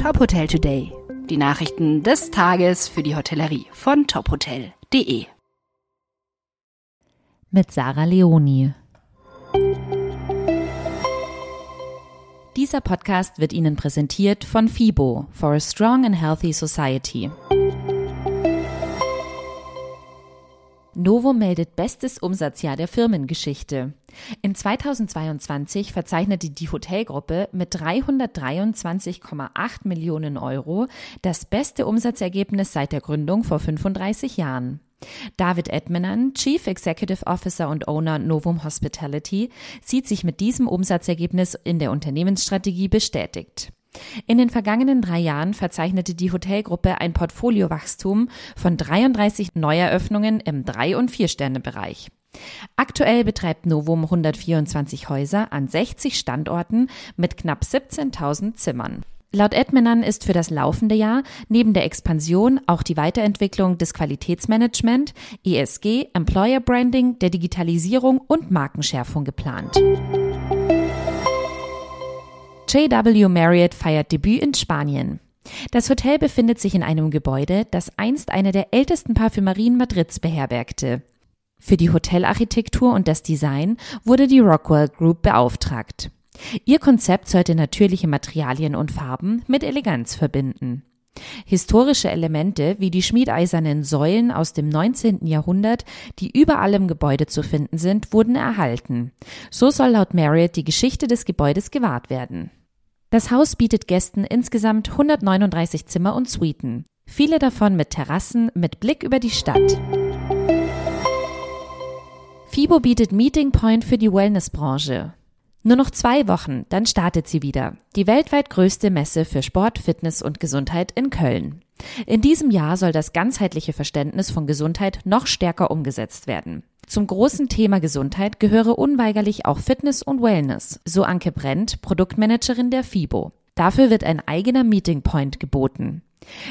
Top Hotel Today. Die Nachrichten des Tages für die Hotellerie von tophotel.de. Mit Sarah Leoni. Dieser Podcast wird Ihnen präsentiert von FIBO for a Strong and Healthy Society. Novo meldet bestes Umsatzjahr der Firmengeschichte. In 2022 verzeichnete die Hotelgruppe mit 323,8 Millionen Euro das beste Umsatzergebnis seit der Gründung vor 35 Jahren. David Edmenan, Chief Executive Officer und Owner Novum Hospitality, sieht sich mit diesem Umsatzergebnis in der Unternehmensstrategie bestätigt. In den vergangenen drei Jahren verzeichnete die Hotelgruppe ein Portfoliowachstum von 33 Neueröffnungen im Drei- und Vier-Sterne-Bereich. Aktuell betreibt Novum 124 Häuser an 60 Standorten mit knapp 17.000 Zimmern. Laut Edmenan ist für das laufende Jahr neben der Expansion auch die Weiterentwicklung des Qualitätsmanagement, ESG, Employer Branding, der Digitalisierung und Markenschärfung geplant. JW Marriott feiert Debüt in Spanien. Das Hotel befindet sich in einem Gebäude, das einst eine der ältesten Parfümerien Madrids beherbergte. Für die Hotelarchitektur und das Design wurde die Rockwell Group beauftragt. Ihr Konzept sollte natürliche Materialien und Farben mit Eleganz verbinden. Historische Elemente wie die schmiedeisernen Säulen aus dem 19. Jahrhundert, die überall im Gebäude zu finden sind, wurden erhalten. So soll laut Marriott die Geschichte des Gebäudes gewahrt werden. Das Haus bietet Gästen insgesamt 139 Zimmer und Suiten, viele davon mit Terrassen mit Blick über die Stadt. FIBO bietet Meeting Point für die Wellnessbranche. Nur noch zwei Wochen, dann startet sie wieder. Die weltweit größte Messe für Sport, Fitness und Gesundheit in Köln. In diesem Jahr soll das ganzheitliche Verständnis von Gesundheit noch stärker umgesetzt werden. Zum großen Thema Gesundheit gehöre unweigerlich auch Fitness und Wellness, so Anke Brent, Produktmanagerin der FIBO. Dafür wird ein eigener Meeting Point geboten.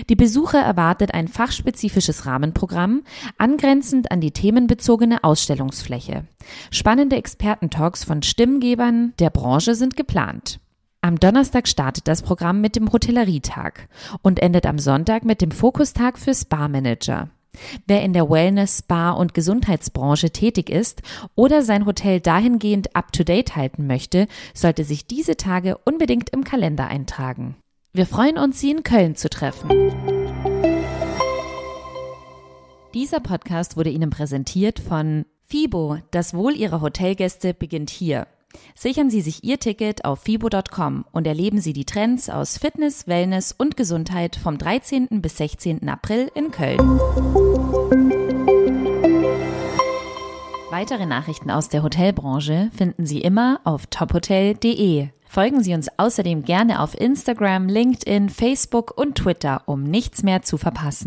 Die Besucher erwartet ein fachspezifisches Rahmenprogramm, angrenzend an die themenbezogene Ausstellungsfläche. Spannende Expertentalks von Stimmgebern der Branche sind geplant. Am Donnerstag startet das Programm mit dem Hotellerietag und endet am Sonntag mit dem Fokustag für Spa-Manager. Wer in der Wellness, Spa und Gesundheitsbranche tätig ist oder sein Hotel dahingehend up-to-date halten möchte, sollte sich diese Tage unbedingt im Kalender eintragen. Wir freuen uns, Sie in Köln zu treffen. Dieser Podcast wurde Ihnen präsentiert von FIBO. Das Wohl Ihrer Hotelgäste beginnt hier. Sichern Sie sich Ihr Ticket auf fibo.com und erleben Sie die Trends aus Fitness, Wellness und Gesundheit vom 13. bis 16. April in Köln. Weitere Nachrichten aus der Hotelbranche finden Sie immer auf tophotel.de. Folgen Sie uns außerdem gerne auf Instagram, LinkedIn, Facebook und Twitter, um nichts mehr zu verpassen.